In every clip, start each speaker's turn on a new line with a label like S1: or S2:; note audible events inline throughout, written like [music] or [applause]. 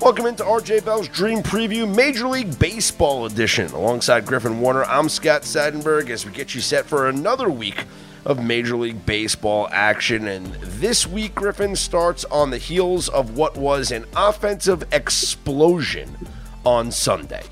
S1: Welcome into RJ Bell's Dream Preview Major League Baseball edition. Alongside Griffin Warner, I'm Scott Seidenberg as we get you set for another week of Major League Baseball action. And this week, Griffin starts on the heels of what was an offensive explosion on Sunday.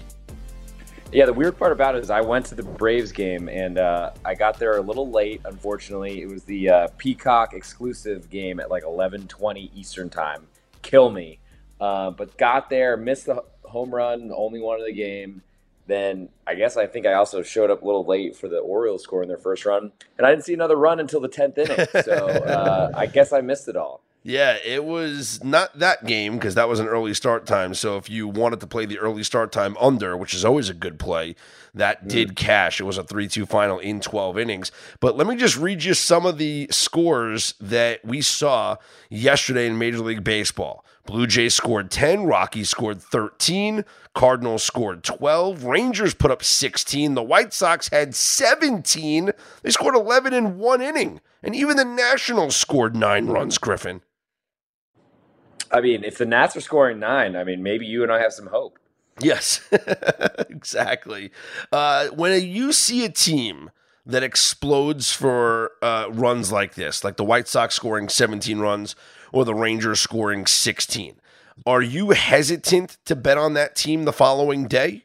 S2: Yeah, the weird part about it is I went to the Braves game and uh, I got there a little late. Unfortunately, it was the uh, Peacock exclusive game at like 11:20 Eastern time. Kill me. Uh, but got there, missed the home run, only one of the game. Then I guess I think I also showed up a little late for the Orioles scoring their first run, and I didn't see another run until the tenth inning. So uh, [laughs] I guess I missed it all.
S1: Yeah, it was not that game because that was an early start time. So if you wanted to play the early start time under, which is always a good play, that mm. did cash. It was a 3 2 final in 12 innings. But let me just read you some of the scores that we saw yesterday in Major League Baseball. Blue Jays scored 10, Rockies scored 13, Cardinals scored 12, Rangers put up 16, the White Sox had 17. They scored 11 in one inning. And even the Nationals scored nine runs, Griffin.
S2: I mean, if the Nats are scoring nine, I mean, maybe you and I have some hope.
S1: Yes, [laughs] exactly. Uh, when you see a team that explodes for uh, runs like this, like the White Sox scoring 17 runs or the Rangers scoring 16, are you hesitant to bet on that team the following day?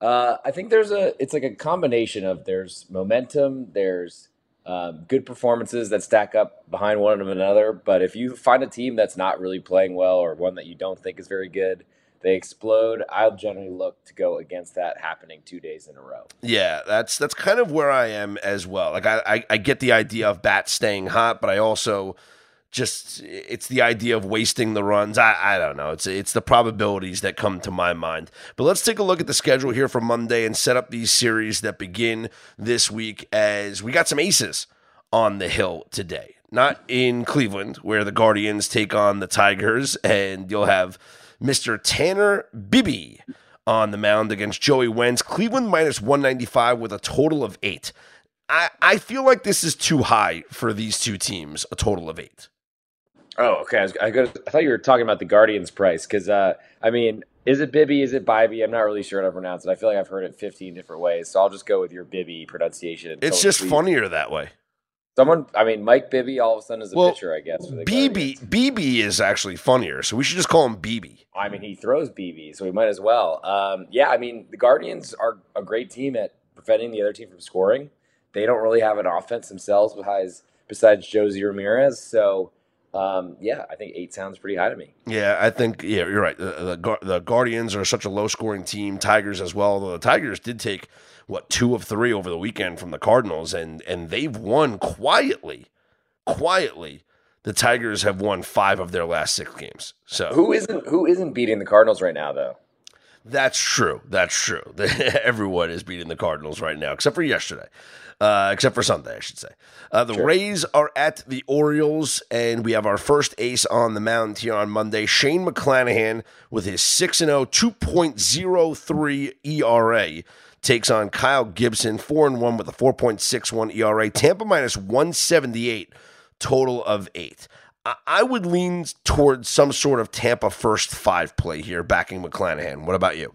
S2: Uh, I think there's a, it's like a combination of there's momentum, there's um, good performances that stack up behind one of another. But if you find a team that's not really playing well or one that you don't think is very good, they explode. I'll generally look to go against that happening two days in a row.
S1: Yeah, that's that's kind of where I am as well. Like I, I, I get the idea of bats staying hot, but I also just it's the idea of wasting the runs. I, I don't know. It's it's the probabilities that come to my mind. But let's take a look at the schedule here for Monday and set up these series that begin this week as we got some aces on the hill today. Not in Cleveland, where the Guardians take on the Tigers, and you'll have Mr. Tanner Bibee on the mound against Joey Wentz. Cleveland minus 195 with a total of eight. I, I feel like this is too high for these two teams, a total of eight.
S2: Oh, okay. I, was, I, I thought you were talking about the Guardians price because, uh, I mean, is it Bibby? Is it Bibby? I'm not really sure how to pronounce it. I feel like I've heard it 15 different ways, so I'll just go with your Bibby pronunciation.
S1: It's just funnier that way.
S2: Someone, I mean, Mike Bibby all of a sudden is a well, pitcher, I guess.
S1: BB BB is actually funnier, so we should just call him BB.
S2: I mean, he throws BB, so we might as well. Um, yeah, I mean, the Guardians are a great team at preventing the other team from scoring. They don't really have an offense themselves besides besides Jose Ramirez, so um, yeah, I think eight sounds pretty high to me.
S1: Yeah, I think yeah, you're right. The, the, the Guardians are such a low scoring team. Tigers as well. The Tigers did take what two of three over the weekend from the Cardinals, and and they've won quietly, quietly. The Tigers have won five of their last six games. So
S2: who isn't who isn't beating the Cardinals right now though?
S1: That's true. That's true. [laughs] Everyone is beating the Cardinals right now, except for yesterday uh, except for Sunday, I should say. Uh, the sure. Rays are at the Orioles, and we have our first ace on the mound here on Monday. Shane McClanahan with his 6 0, 2.03 ERA takes on Kyle Gibson, 4 and 1 with a 4.61 ERA. Tampa minus 178, total of 8. I would lean towards some sort of Tampa first five play here, backing McClanahan. What about you?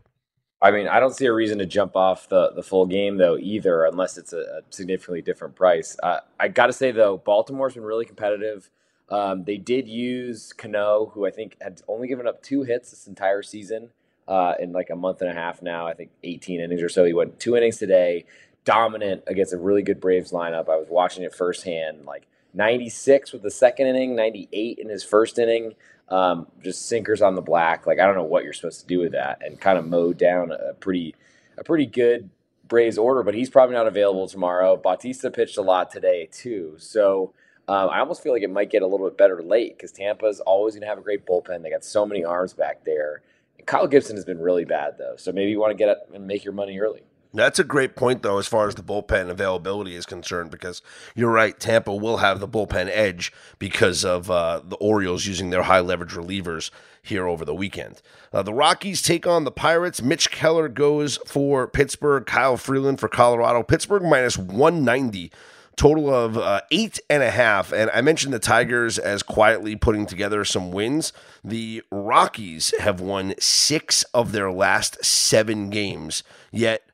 S2: I mean, I don't see a reason to jump off the, the full game though either, unless it's a, a significantly different price. Uh, I got to say though, Baltimore's been really competitive. Um, they did use Cano, who I think had only given up two hits this entire season uh, in like a month and a half now. I think 18 innings or so. He went two innings today, dominant against a really good Braves lineup. I was watching it firsthand. Like 96 with the second inning, 98 in his first inning um, just sinkers on the black. Like I don't know what you're supposed to do with that, and kind of mowed down a pretty a pretty good Braves order. But he's probably not available tomorrow. Bautista pitched a lot today too, so. Um, I almost feel like it might get a little bit better late because Tampa's always going to have a great bullpen. They got so many arms back there. Kyle Gibson has been really bad though, so maybe you want to get up and make your money early.
S1: That's a great point, though, as far as the bullpen availability is concerned, because you're right. Tampa will have the bullpen edge because of uh, the Orioles using their high leverage relievers here over the weekend. Uh, the Rockies take on the Pirates. Mitch Keller goes for Pittsburgh. Kyle Freeland for Colorado. Pittsburgh minus 190 total of uh, eight and a half. And I mentioned the Tigers as quietly putting together some wins. The Rockies have won six of their last seven games, yet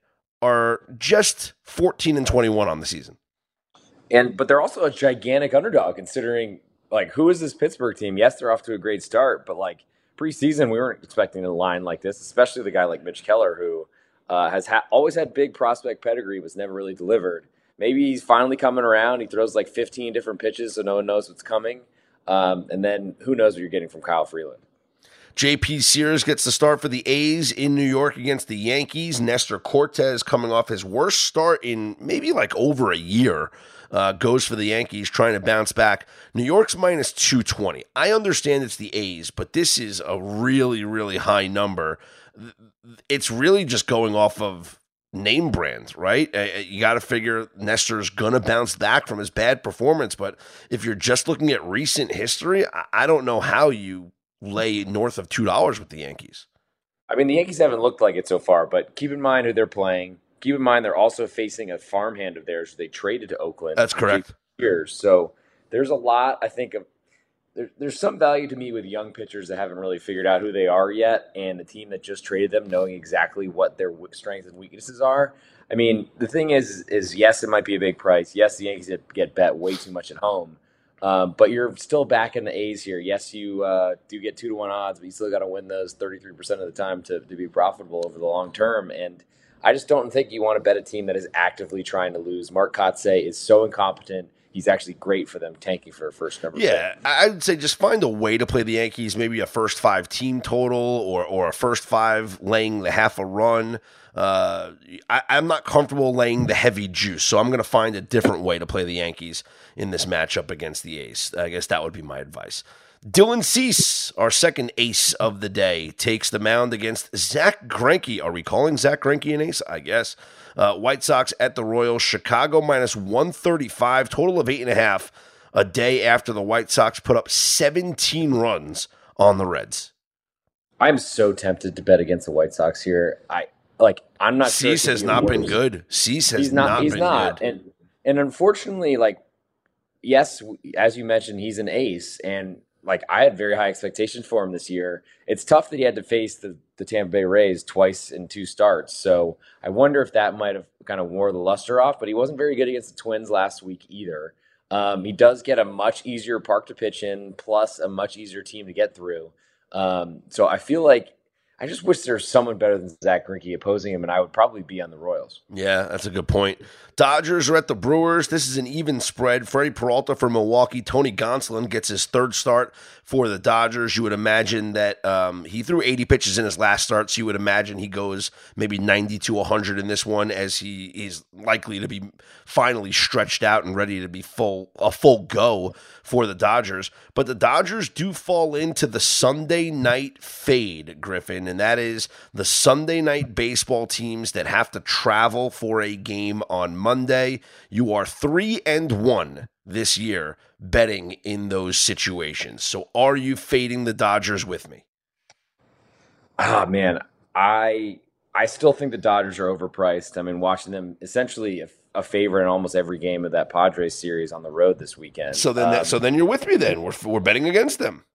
S1: are just 14 and 21 on the season.
S2: And but they're also a gigantic underdog considering like who is this Pittsburgh team? Yes, they're off to a great start, but like preseason, we weren't expecting a line like this, especially the guy like Mitch Keller who uh, has ha- always had big prospect pedigree, was never really delivered. Maybe he's finally coming around. He throws like 15 different pitches, so no one knows what's coming. Um, and then who knows what you're getting from Kyle Freeland.
S1: JP Sears gets the start for the A's in New York against the Yankees. Nestor Cortes, coming off his worst start in maybe like over a year uh, goes for the Yankees, trying to bounce back. New York's minus 220. I understand it's the A's, but this is a really, really high number. It's really just going off of name brands, right? Uh, uh, you got to figure Nestor's going to bounce back from his bad performance. But if you're just looking at recent history, I don't know how you lay north of $2 with the Yankees.
S2: I mean, the Yankees haven't looked like it so far, but keep in mind who they're playing keep in mind they're also facing a farmhand of theirs they traded to Oakland.
S1: That's correct.
S2: Years. So there's a lot I think of. There, there's some value to me with young pitchers that haven't really figured out who they are yet, and the team that just traded them knowing exactly what their strengths and weaknesses are. I mean, the thing is, is yes, it might be a big price. Yes, the Yankees get bet way too much at home, um, but you're still back in the A's here. Yes, you uh, do get two to one odds, but you still got to win those 33% of the time to, to be profitable over the long term. And I just don't think you want to bet a team that is actively trying to lose. Mark Kotsay is so incompetent. He's actually great for them, tanking for a first number.
S1: Yeah, I would say just find a way to play the Yankees, maybe a first five team total or or a first five laying the half a run. Uh, I, am not comfortable laying the heavy juice, so I'm going to find a different way to play the Yankees in this matchup against the A's. I guess that would be my advice. Dylan Cease, our second ace of the day, takes the mound against Zack Greinke. Are we calling Zack Greinke an ace? I guess. Uh, White Sox at the Royals. Chicago minus 135, total of eight and a half. A day after the White Sox put up 17 runs on the Reds.
S2: I'm so tempted to bet against the White Sox here. I like. I'm not.
S1: Cease
S2: sure
S1: has not been good. Cease has he's not, not
S2: he's
S1: been
S2: not.
S1: good.
S2: And and unfortunately, like yes, as you mentioned, he's an ace, and like I had very high expectations for him this year. It's tough that he had to face the, the Tampa Bay Rays twice in two starts. So I wonder if that might have kind of wore the luster off, but he wasn't very good against the Twins last week either. Um, he does get a much easier park to pitch in, plus a much easier team to get through. Um, so I feel like I just wish there was someone better than Zack Greinke opposing him, and I would probably be on the Royals.
S1: Yeah, that's a good point. Dodgers are at the Brewers. This is an even spread. Freddie Peralta for Milwaukee. Tony Gonsolin gets his third start for the Dodgers. You would imagine that um, he threw 80 pitches in his last start, so you would imagine he goes maybe 90 to 100 in this one, as he is likely to be finally stretched out and ready to be full a full go for the Dodgers. But the Dodgers do fall into the Sunday night fade, Griffin, and that is the Sunday night baseball teams that have to travel for a game on Monday. You are three and one this year betting in those situations. So are you fading the Dodgers with me?
S2: Ah, oh, man, I I still think the Dodgers are overpriced. I mean, watching them essentially a, a favorite in almost every game of that Padres series on the road this weekend.
S1: So then, um, that, so then you're with me. Then we're we're betting against them.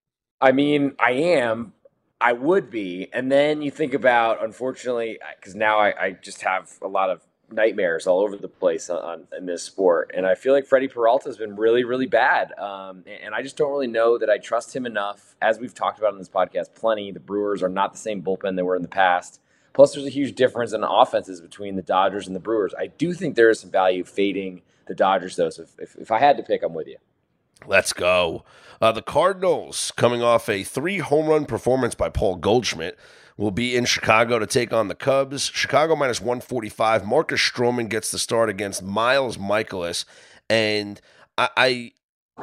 S2: I mean, I am. I would be, and then you think about, unfortunately, because now I, I just have a lot of nightmares all over the place on, on, in this sport. And I feel like Freddie Peralta has been really, really bad. Um, and, and, I just don't really know that I trust him enough. As we've talked about in this podcast, plenty. The Brewers are not the same bullpen they were in the past. Plus, there's a huge difference in offenses between the Dodgers and the Brewers. I do think there is some value fading the Dodgers, though. So if, if, if I had to pick, I'm with you.
S1: Let's go. Uh, the Cardinals coming off a three home run performance by Paul Goldschmidt will be in Chicago to take on the Cubs. Chicago minus 145. Marcus Stroman gets the start against Miles Mikolas. And I, I,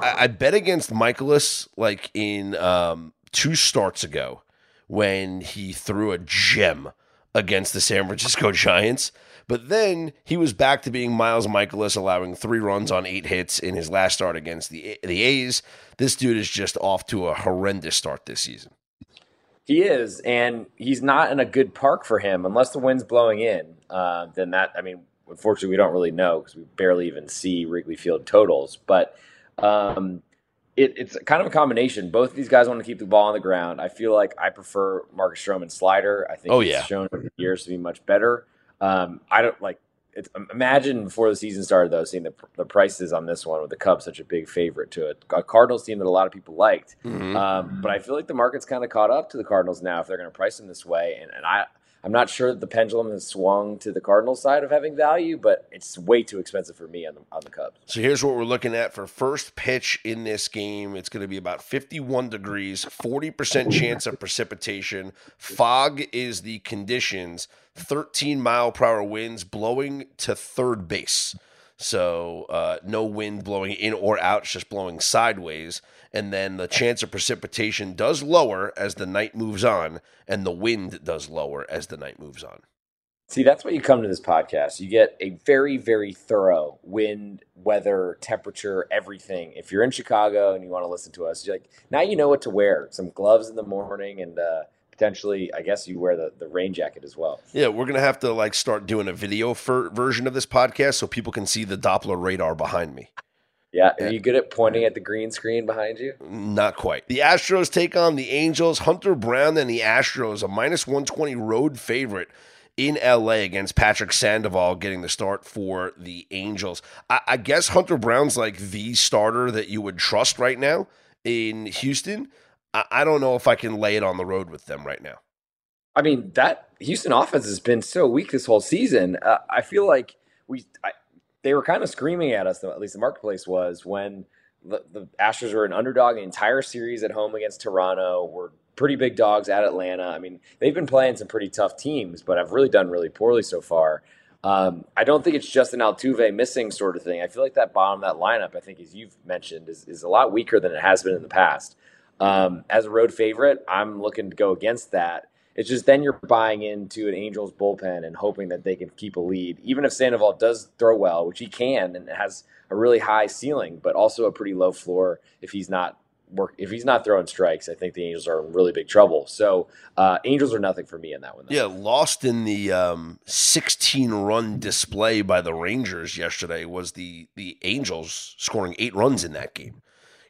S1: I bet against Mikolas like in um, two starts ago when he threw a gem against the San Francisco [laughs] Giants. But then he was back to being Miles Mikolas, allowing three runs on eight hits in his last start against the the A's. This dude is just off to a horrendous start this season.
S2: He is, and he's not in a good park for him unless the wind's blowing in. Uh, then that, I mean, unfortunately, we don't really know because we barely even see Wrigley Field totals. But um, it, it's kind of a combination. Both of these guys want to keep the ball on the ground. I feel like I prefer Marcus Stroman slider. I think
S1: oh,
S2: he's
S1: yeah.
S2: shown over the years to be much better. Um, I don't like. It's, imagine before the season started, though, seeing the, the prices on this one with the Cubs such a big favorite to a, a Cardinals team that a lot of people liked.
S1: Mhm.
S2: Um, but I feel like the market's kind of caught up to the Cardinals now if they're going to price them this way. And, and I, I'm not sure that the pendulum has swung to the Cardinals side of having value, but it's way too expensive for me on the, on the Cubs.
S1: So here's what we're looking at for first pitch in this game. It's going to be about 51 degrees, 40% chance of precipitation. Fog is the conditions, 13 mile per hour winds blowing to third base. So uh, no wind blowing in or out, it's just blowing sideways. And then the chance of precipitation does lower as the night moves on, and the wind does lower as the night moves on.
S2: See, that's why you come to this podcast. You get a very, very thorough wind, weather, temperature, everything. If you're in Chicago and you want to listen to us, you're like now you know what to wear. Some gloves in the morning, and uh, potentially, I guess you wear the, the rain jacket as well.
S1: Yeah, we're gonna have to like start doing a video for version of this podcast so people can see the Doppler radar behind me.
S2: Yeah, are you good at pointing at the green screen behind you?
S1: Not quite. The Astros take on the Angels. Hunter Brown and the Astros, a minus 120 road favorite in LA against Patrick Sandoval getting the start for the Angels. I, I guess Hunter Brown's like the starter that you would trust right now in Houston. I, I don't know if I can lay it on the road with them right now.
S2: I mean, that Houston offense has been so weak this whole season. Uh, I feel like we I, they were kind of screaming at us, at least the marketplace was, when the, the Astros were an underdog the entire series at home against Toronto. Were pretty big dogs at Atlanta. I mean, they've been playing some pretty tough teams, but have really done really poorly so far. Um, I don't think it's just an Altuve missing sort of thing. I feel like that bottom that lineup, I think, as you've mentioned, is, is a lot weaker than it has been in the past. Um, as a road favorite, I'm looking to go against that. It's just then you're buying into an Angels bullpen and hoping that they can keep a lead. Even if Sandoval does throw well, which he can and has a really high ceiling, but also a pretty low floor if he's not work if he's not throwing strikes, I think the Angels are in really big trouble. So uh, Angels are nothing for me in that one. Though.
S1: Yeah, lost in the um, 16 run display by the Rangers yesterday was the the Angels scoring eight runs in that game.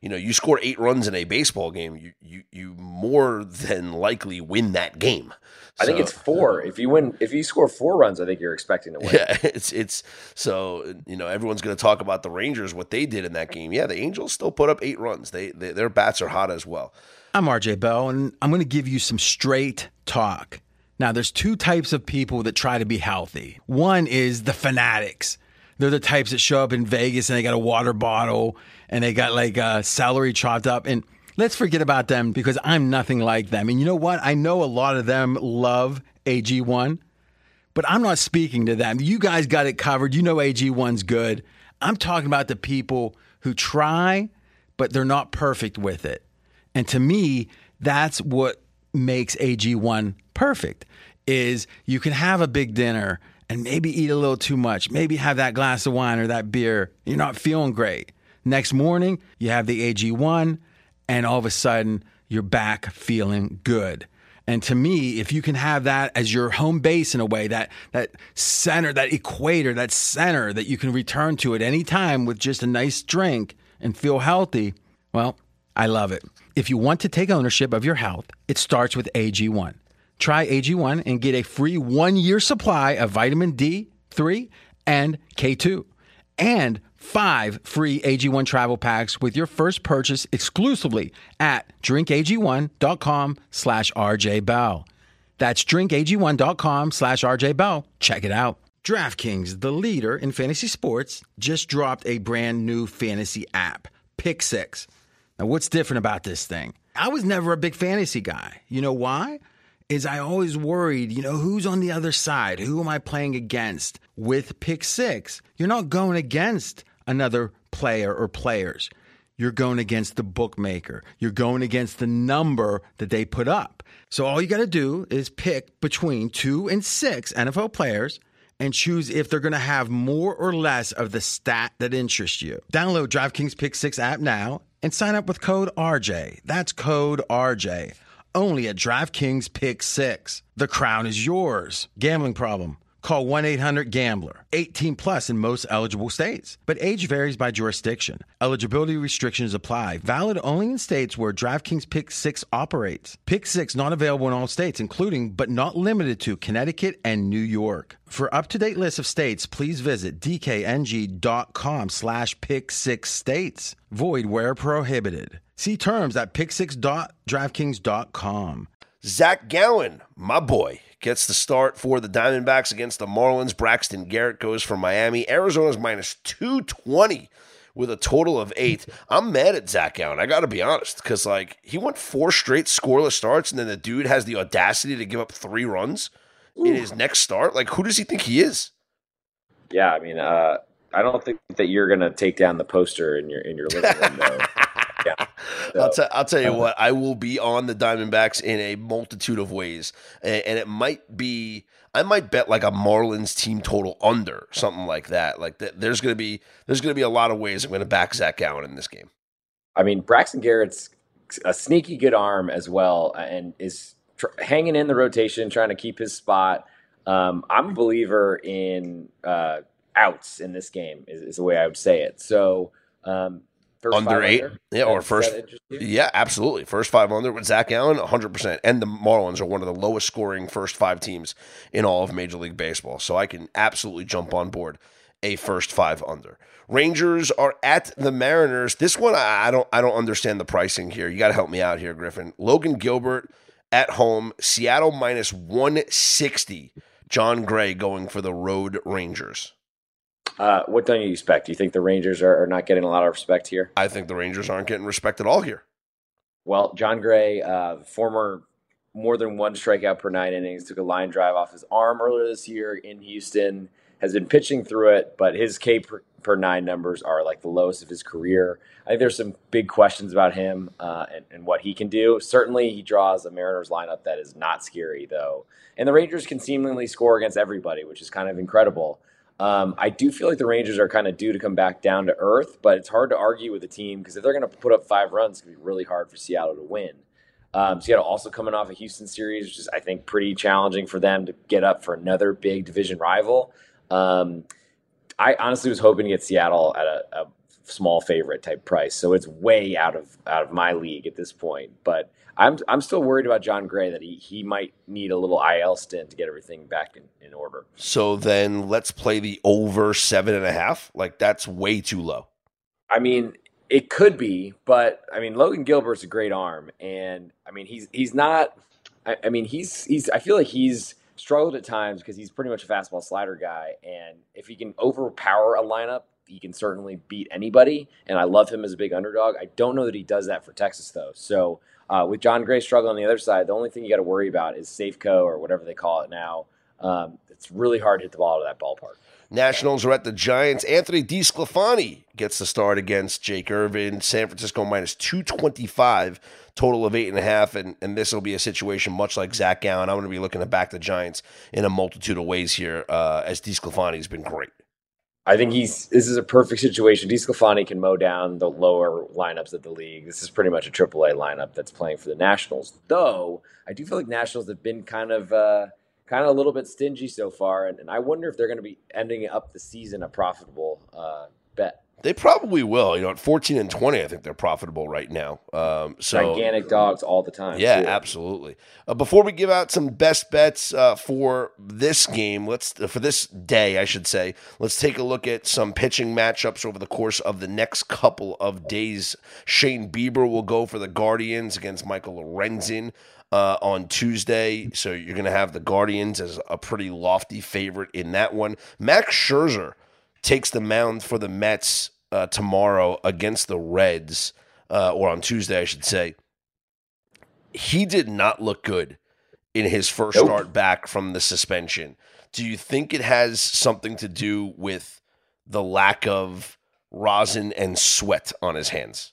S1: You know, you score eight runs in a baseball game, you you you more than likely win that game.
S2: I think it's four. If you win, if you score four runs, I think you're expecting to win.
S1: Yeah, [laughs] it's it's so you know everyone's going to talk about the Rangers what they did in that game. Yeah, the Angels still put up eight runs. They, they their bats are hot as well.
S3: I'm RJ Bell, and I'm going to give you some straight talk. Now, there's two types of people that try to be healthy. One is the fanatics. They're the types that show up in Vegas and they got a water bottle and they got like uh, celery chopped up. And let's forget about them because I'm nothing like them. And you know what? I know a lot of them love AG1, but I'm not speaking to them. You guys got it covered. You know AG1's good. I'm talking about the people who try, but they're not perfect with it. And to me, that's what makes AG1 perfect is you can have a big dinner and maybe eat a little too much, maybe have that glass of wine or that beer. You're not feeling great. Next morning, you have the AG1 and all of a sudden you're back feeling good. And to me, if you can have that as your home base in a way, that that center, that equator, that center that you can return to at any time with just a nice drink and feel healthy, well, I love it. If you want to take ownership of your health, it starts with AG1. Try AG1 and get a free one year supply of vitamin D3 and K2 and five free AG1 travel packs with your first purchase exclusively at drinkag1.com slash rjbell. That's drinkag1.com slash rjbell. Check it out. DraftKings, the leader in fantasy sports, just dropped a brand new fantasy app, Pick Six. Now, what's different about this thing? I was never a big fantasy guy. You know why? Is I always worried, you know, who's on the other side? Who am I playing against? With Pick Six, you're not going against another player or players. You're going against the bookmaker. You're going against the number that they put up. So all you got to do is pick between two and six NFL players and choose if they're going to have more or less of the stat that interests you. Download DraftKings Pick 6 app now and sign up with code RJ. That's code RJ. Only at DraftKings Pick 6. The crown is yours. Gambling problem? Call 1 800 Gambler, 18 plus in most eligible states. But age varies by jurisdiction. Eligibility restrictions apply, valid only in states where DraftKings Pick 6 operates. Pick 6 not available in all states, including but not limited to Connecticut and New York. For up-to-date list of states, please visit dkng.com slash pick six states. Void where prohibited. See terms at pick6.draftkings.com.
S1: Zach Gallen, my boy, gets the start for the Diamondbacks against the Marlins. Braxton Garrett goes for Miami. Arizona's minus 220 with a total of eight. I'm mad at Zach Gallen. I got to be honest, because like he went four straight scoreless starts, and then the dude has the audacity to give up three runs Ooh. in his next start. Like, who does he think he is?
S2: Yeah, I mean, uh, I don't think that you're going to take down the poster in your in your living room. Though. [laughs]
S1: yeah. [laughs] So, I'll, t- I'll tell you uh, what, I will be on the Diamondbacks in a multitude of ways. And, and, it might be, I might bet like a Marlins team total under, something like that. Like th- there's going to be, there's going to be a lot of ways I'm going to back Zach Gallen in this game.
S2: I mean, Braxton Garrett's a sneaky good arm as well and is tr- hanging in the rotation, trying to keep his spot. Um, I'm a believer in uh, outs in this game, is, is, the way I would say it. So, um,
S1: First under eight, under? yeah, or first, yeah, absolutely, first five under with Zach Gallen, hundred percent. And the Marlins are one of the lowest scoring first five teams in all of Major League Baseball, so I can absolutely jump on board a first five under. Rangers are at the Mariners. This one, I don't, I don't understand the pricing here. You got to help me out here, Griffin. Logan Gilbert at home, Seattle minus one sixty. Jon Gray going for the road Rangers.
S2: Uh, what don't you expect? Do you think the Rangers are, are, not getting a lot of respect here?
S1: I think the Rangers aren't getting respect at all here.
S2: Well, Jon Gray, uh, former more than one strikeout per nine innings, took a line drive off his arm earlier this year in Houston, has been pitching through it, but his K per, per nine numbers are like the lowest of his career. I think there's some big questions about him uh, and, and what he can do. Certainly, he draws a Mariners lineup that is not scary, though. And the Rangers can seemingly score against everybody, which is kind of incredible. Um, I do feel like the Rangers are kind of due to come back down to earth, but it's hard to argue with the team because if they're going to put up five runs, it's going to be really hard for Seattle to win. Um, Seattle also coming off a Houston series, which is I think pretty challenging for them to get up for another big division rival. Um, I honestly was hoping to get Seattle at a, a small favorite type price, so it's way out of out of my league at this point. But I'm I'm still worried about Jon Gray that he he might need a little IL stint to get everything back in, in order.
S1: So then let's play the over seven and a half. Like that's way too low.
S2: I mean, it could be, but I mean Logan Gilbert's a great arm, and I mean he's he's not. I, I mean he's he's. I feel like he's struggled at times because he's pretty much a fastball slider guy, and if he can overpower a lineup, he can certainly beat anybody. And I love him as a big underdog. I don't know that he does that for Texas though. So uh, with Jon Gray struggling on the other side, the only thing you got to worry about is Safeco or whatever they call it now. Um, it's really hard to hit the ball out of that ballpark.
S1: Nationals are at the Giants. Anthony DeSclafani gets the start against Jake Irvin. San Francisco minus 225, total of eight and a half. And, and this will be a situation much like Zach Gallen. I'm going to be looking to back the Giants in a multitude of ways here, uh, as DeSclafani has been great.
S2: I think he's this is a perfect situation. DeSclafani can mow down the lower lineups of the league. This is pretty much a AAA lineup that's playing for the Nationals. Though I do feel like Nationals have been kind of uh, kind of a little bit stingy so far, and, and I wonder if they're going to be ending up the season a profitable uh, bet.
S1: They probably will. You know, at 14 and 20, I think they're profitable right now. Um, so
S2: gigantic dogs all the time.
S1: Yeah, too. absolutely. Uh, before we give out some best bets uh, for this game, let's uh, for this day, I should say, let's take a look at some pitching matchups over the course of the next couple of days. Shane Bieber will go for the Guardians against Michael Lorenzen. Uh, on Tuesday. So you're going to have the Guardians as a pretty lofty favorite in that one. Max Scherzer takes the mound for the Mets uh, tomorrow against the Reds, uh, or on Tuesday, I should say. He did not look good in his first nope. start back from the suspension. Do you think it has something to do with the lack of rosin and sweat on his hands?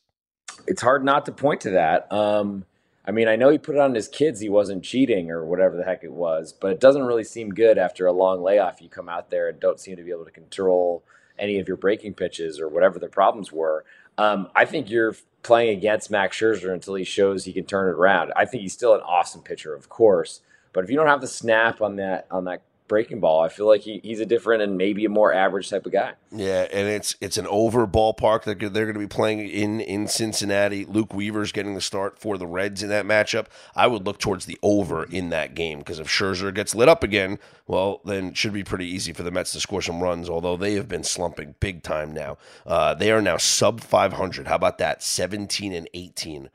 S2: It's hard not to point to that. Um, I mean, I know he put it on his kids he wasn't cheating or whatever the heck it was, but it doesn't really seem good after a long layoff. You come out there and don't seem to be able to control any of your breaking pitches or whatever the problems were. Um, I think you're playing against Max Scherzer until he shows he can turn it around. I think he's still an awesome pitcher, of course, but if you don't have the snap on that on that breaking ball. I feel like he, he's a different and maybe a more average type of guy.
S1: Yeah, and it's it's an over ballpark that they're going to be playing in in Cincinnati. Luke Weaver's getting the start for the Reds in that matchup. I would look towards the over in that game because if Scherzer gets lit up again, well, then it should be pretty easy for the Mets to score some runs. Although they have been slumping big time now, uh, they are now sub 500. How about that? 17 and 18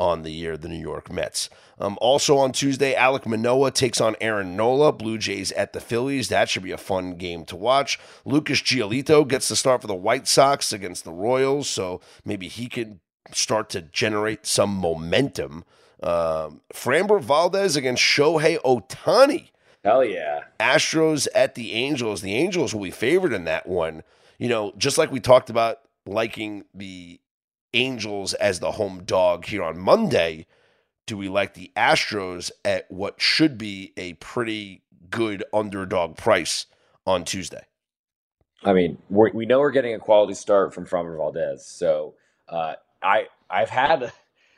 S1: on the year, the New York Mets. Um, also on Tuesday, Alek Manoah takes on Aaron Nola, Blue Jays at the Phillies. That should be a fun game to watch. Lucas Giolito gets the start for the White Sox against the Royals, so maybe he can start to generate some momentum. Um, Framber Valdez against Shohei Ohtani.
S2: Hell yeah.
S1: Astros at the Angels. The Angels will be favored in that one. You know, just like we talked about liking the Angels as the home dog here on Monday, do we like the Astros at what should be a pretty good underdog price on Tuesday?
S2: I mean, we know we're getting a quality start from Framber Valdez, so uh, I I've had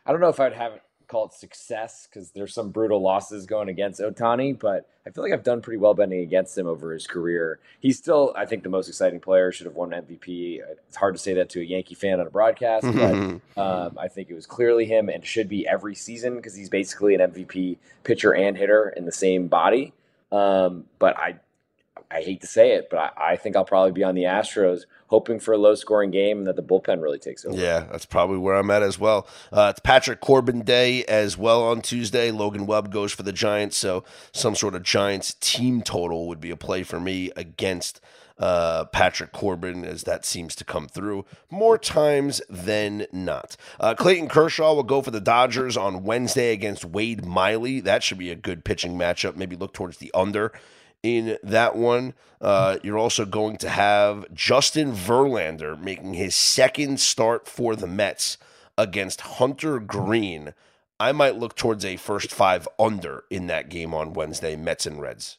S2: I don't know if I'd have call it success because there's some brutal losses going against Ohtani, but I feel like I've done pretty well betting against him over his career. He's still, I think, the most exciting player. Should have won MVP. It's hard to say that to a Yankee fan on a broadcast, but [laughs] um, I think it was clearly him and should be every season because he's basically an MVP pitcher and hitter in the same body. Um, but I I hate to say it, but I, I, think I'll probably be on the Astros, hoping for a low scoring game and that the bullpen really takes over.
S1: Yeah, that's probably where I'm at as well. Uh, it's Patrick Corbin Day as well on Tuesday. Logan Webb goes for the Giants, so some sort of Giants team total would be a play for me against uh, Patrick Corbin, as that seems to come through more times than not. Uh, Clayton Kershaw will go for the Dodgers on Wednesday against Wade Miley. That should be a good pitching matchup. Maybe look towards the under in that one. Uh, you're also going to have Justin Verlander making his second start for the Mets against Hunter Greene. I might look towards a first five under in that game on Wednesday, Mets and Reds.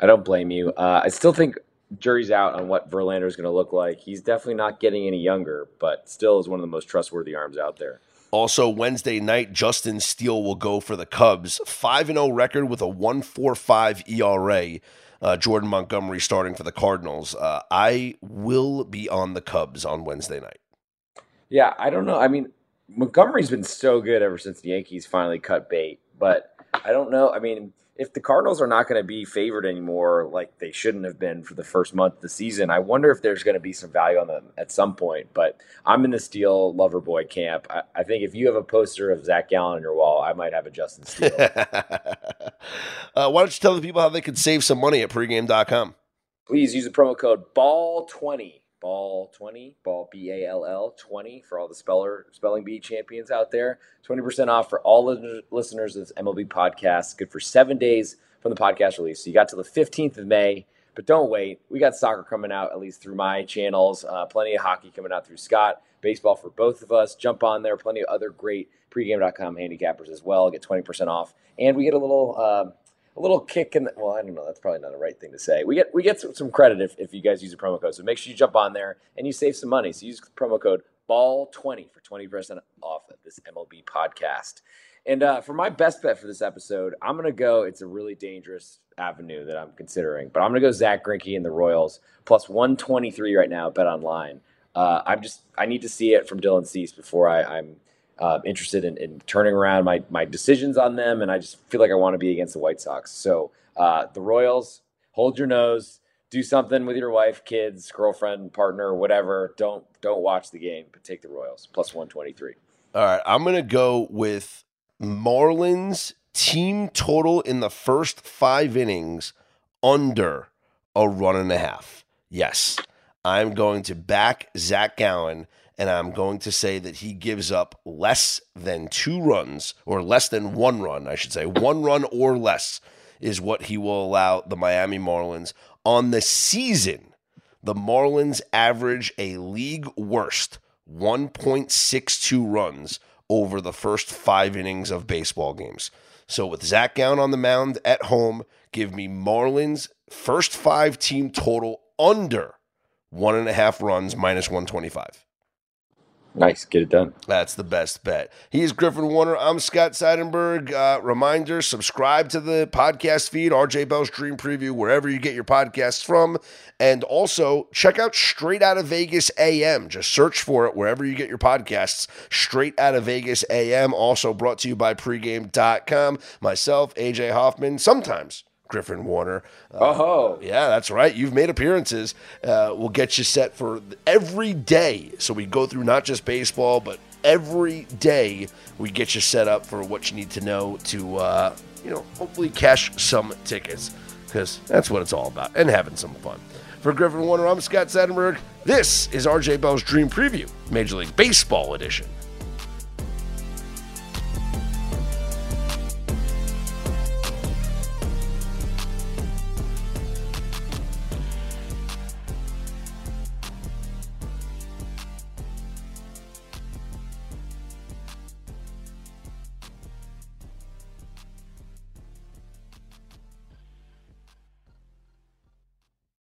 S2: I don't blame you. Uh, I still think jury's out on what Verlander is going to look like. He's definitely not getting any younger, but still is one of the most trustworthy arms out there.
S1: Also, Wednesday night, Justin Steele will go for the Cubs. 5 0 record with a 1.45 ERA. Uh, Jordan Montgomery starting for the Cardinals. Uh, I will be on the Cubs on Wednesday night.
S2: Yeah, I don't know. I mean, Montgomery's been so good ever since the Yankees finally cut bait, but I don't know. I mean, if the Cardinals are not going to be favored anymore, like they shouldn't have been for the first month of the season, I wonder if there's going to be some value on them at some point. But I'm in the Steele lover boy camp. I, I think if you have a poster of Zach Gallen on your wall, I might have a Justin Steele. [laughs]
S1: uh, why don't you tell the people how they can save some money at pregame.com?
S2: Please use the promo code BALL20 ball 20 ball b-a-l-l 20 for all the speller spelling bee champions out there. 20% off for all the listeners of this mlb podcast. Good for seven days from the podcast release. So you got to the 15th of may. But don't wait. We got soccer coming out at least through my channels. Uh, plenty of hockey coming out through scott. Baseball for both of us. Jump on there. Plenty of other great pregame.com handicappers as well. Get 20% off. And we get a little uh, a little kick in the well, I don't know. That's probably not the right thing to say. We get we get some, credit if, if you guys use a promo code. So make sure you jump on there and you save some money. So use promo code ball20 for 20% off of this MLB podcast. And uh, for my best bet for this episode, I'm to go. It's a really dangerous avenue that I'm considering, but I'm to go Zack Greinke and the Royals plus 123 right now. Bet online. Uh, I'm just I need to see it from Dylan Cease before I, I'm uh, interested in, in, turning around my, my decisions on them, and I just feel like I want to be against the White Sox. So uh, the Royals, hold your nose, do something with your wife, kids, girlfriend, partner, whatever. Don't don't watch the game, but take the Royals plus one twenty three.
S1: All right, I'm gonna go with Marlins team total in the first five innings under a run and a half. Yes, I'm going to back Zach Gallen and I'm going to say that he gives up less than two runs, or less than one run, I should say. One run or less is what he will allow the Miami Marlins. On the season, the Marlins average a league worst 1.62 runs over the first five innings of baseball games. So with Zach Gallen on the mound at home, give me Marlins first five team total under one and a half runs minus 125.
S2: Nice, get it done.
S1: That's the best bet. He's Griffin Warner. I'm Scott Seidenberg. Uh, reminder subscribe to the podcast feed, RJ Bell's Dream Preview, wherever you get your podcasts from. And also check out Straight Out of Vegas AM. Just search for it wherever you get your podcasts. Straight Out of Vegas AM. Also brought to you by pregame.com. Myself, AJ Hoffman, sometimes Griffin Warner.
S2: Uh, oh,
S1: yeah, that's right. You've made appearances. Uh, we'll get you set for every day. So we go through not just baseball, but every day we get you set up for what you need to know to, uh, you know, hopefully cash some tickets because that's what it's all about and having some fun. For Griffin Warner, I'm Scott Seidenberg. This is RJ Bell's Dream Preview, Major League Baseball edition.